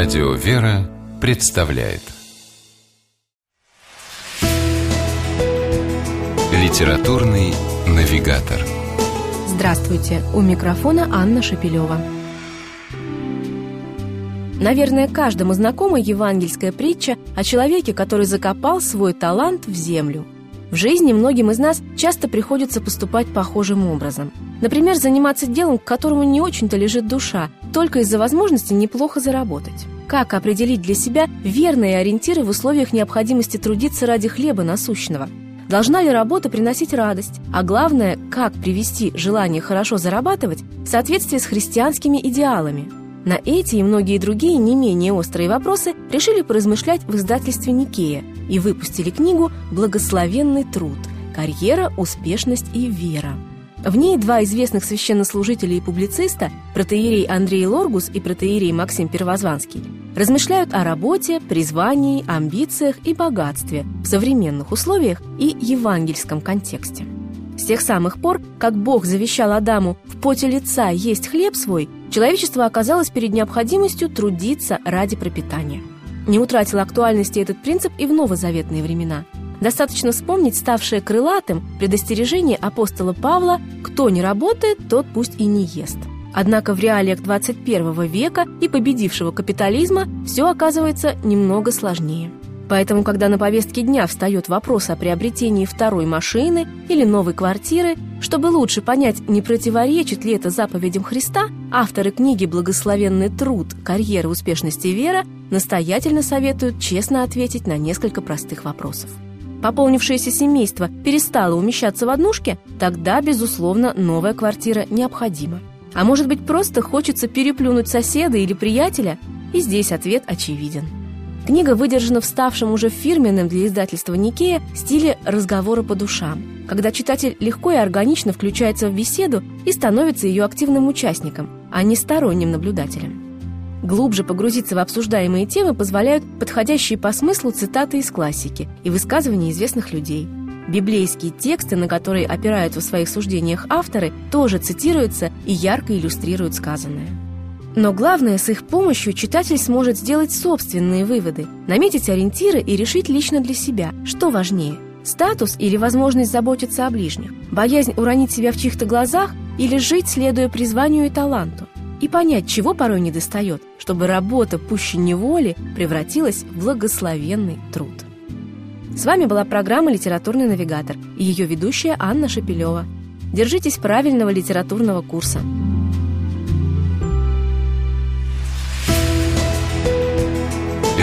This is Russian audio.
Радио «Вера» представляет Литературный навигатор Здравствуйте! У микрофона Анна Шапилева. Наверное, каждому знакома евангельская притча о человеке, который закопал свой талант в землю. В жизни многим из нас часто приходится поступать похожим образом. Например, заниматься делом, к которому не очень-то лежит душа, только из-за возможности неплохо заработать. Как определить для себя верные ориентиры в условиях необходимости трудиться ради хлеба насущного? Должна ли работа приносить радость? А главное, как привести желание хорошо зарабатывать в соответствии с христианскими идеалами? На эти и многие другие не менее острые вопросы решили поразмышлять в издательстве «Никея» и выпустили книгу «Благословенный труд. Карьера, успешность и вера». В ней два известных священнослужителя и публициста, протеерей Андрей Лоргус и протеерей Максим Первозванский, размышляют о работе, призвании, амбициях и богатстве в современных условиях и евангельском контексте. С тех самых пор, как Бог завещал Адаму в поте лица есть хлеб свой, человечество оказалось перед необходимостью трудиться ради пропитания. Не утратил актуальности этот принцип и в новозаветные времена – Достаточно вспомнить ставшее крылатым предостережение апостола Павла «Кто не работает, тот пусть и не ест». Однако в реалиях 21 века и победившего капитализма все оказывается немного сложнее. Поэтому, когда на повестке дня встает вопрос о приобретении второй машины или новой квартиры, чтобы лучше понять, не противоречит ли это заповедям Христа, авторы книги «Благословенный труд. Карьера, успешность и вера» настоятельно советуют честно ответить на несколько простых вопросов пополнившееся семейство перестало умещаться в однушке, тогда, безусловно, новая квартира необходима. А может быть, просто хочется переплюнуть соседа или приятеля? И здесь ответ очевиден. Книга выдержана в ставшем уже фирменным для издательства «Никея» стиле разговора по душам, когда читатель легко и органично включается в беседу и становится ее активным участником, а не сторонним наблюдателем. Глубже погрузиться в обсуждаемые темы позволяют подходящие по смыслу цитаты из классики и высказывания известных людей. Библейские тексты, на которые опираются в своих суждениях авторы, тоже цитируются и ярко иллюстрируют сказанное. Но главное, с их помощью читатель сможет сделать собственные выводы, наметить ориентиры и решить лично для себя, что важнее – статус или возможность заботиться о ближних, боязнь уронить себя в чьих-то глазах или жить, следуя призванию и таланту – и понять, чего порой недостает, чтобы работа пуще неволи превратилась в благословенный труд. С вами была программа «Литературный навигатор» и ее ведущая Анна Шапилева. Держитесь правильного литературного курса.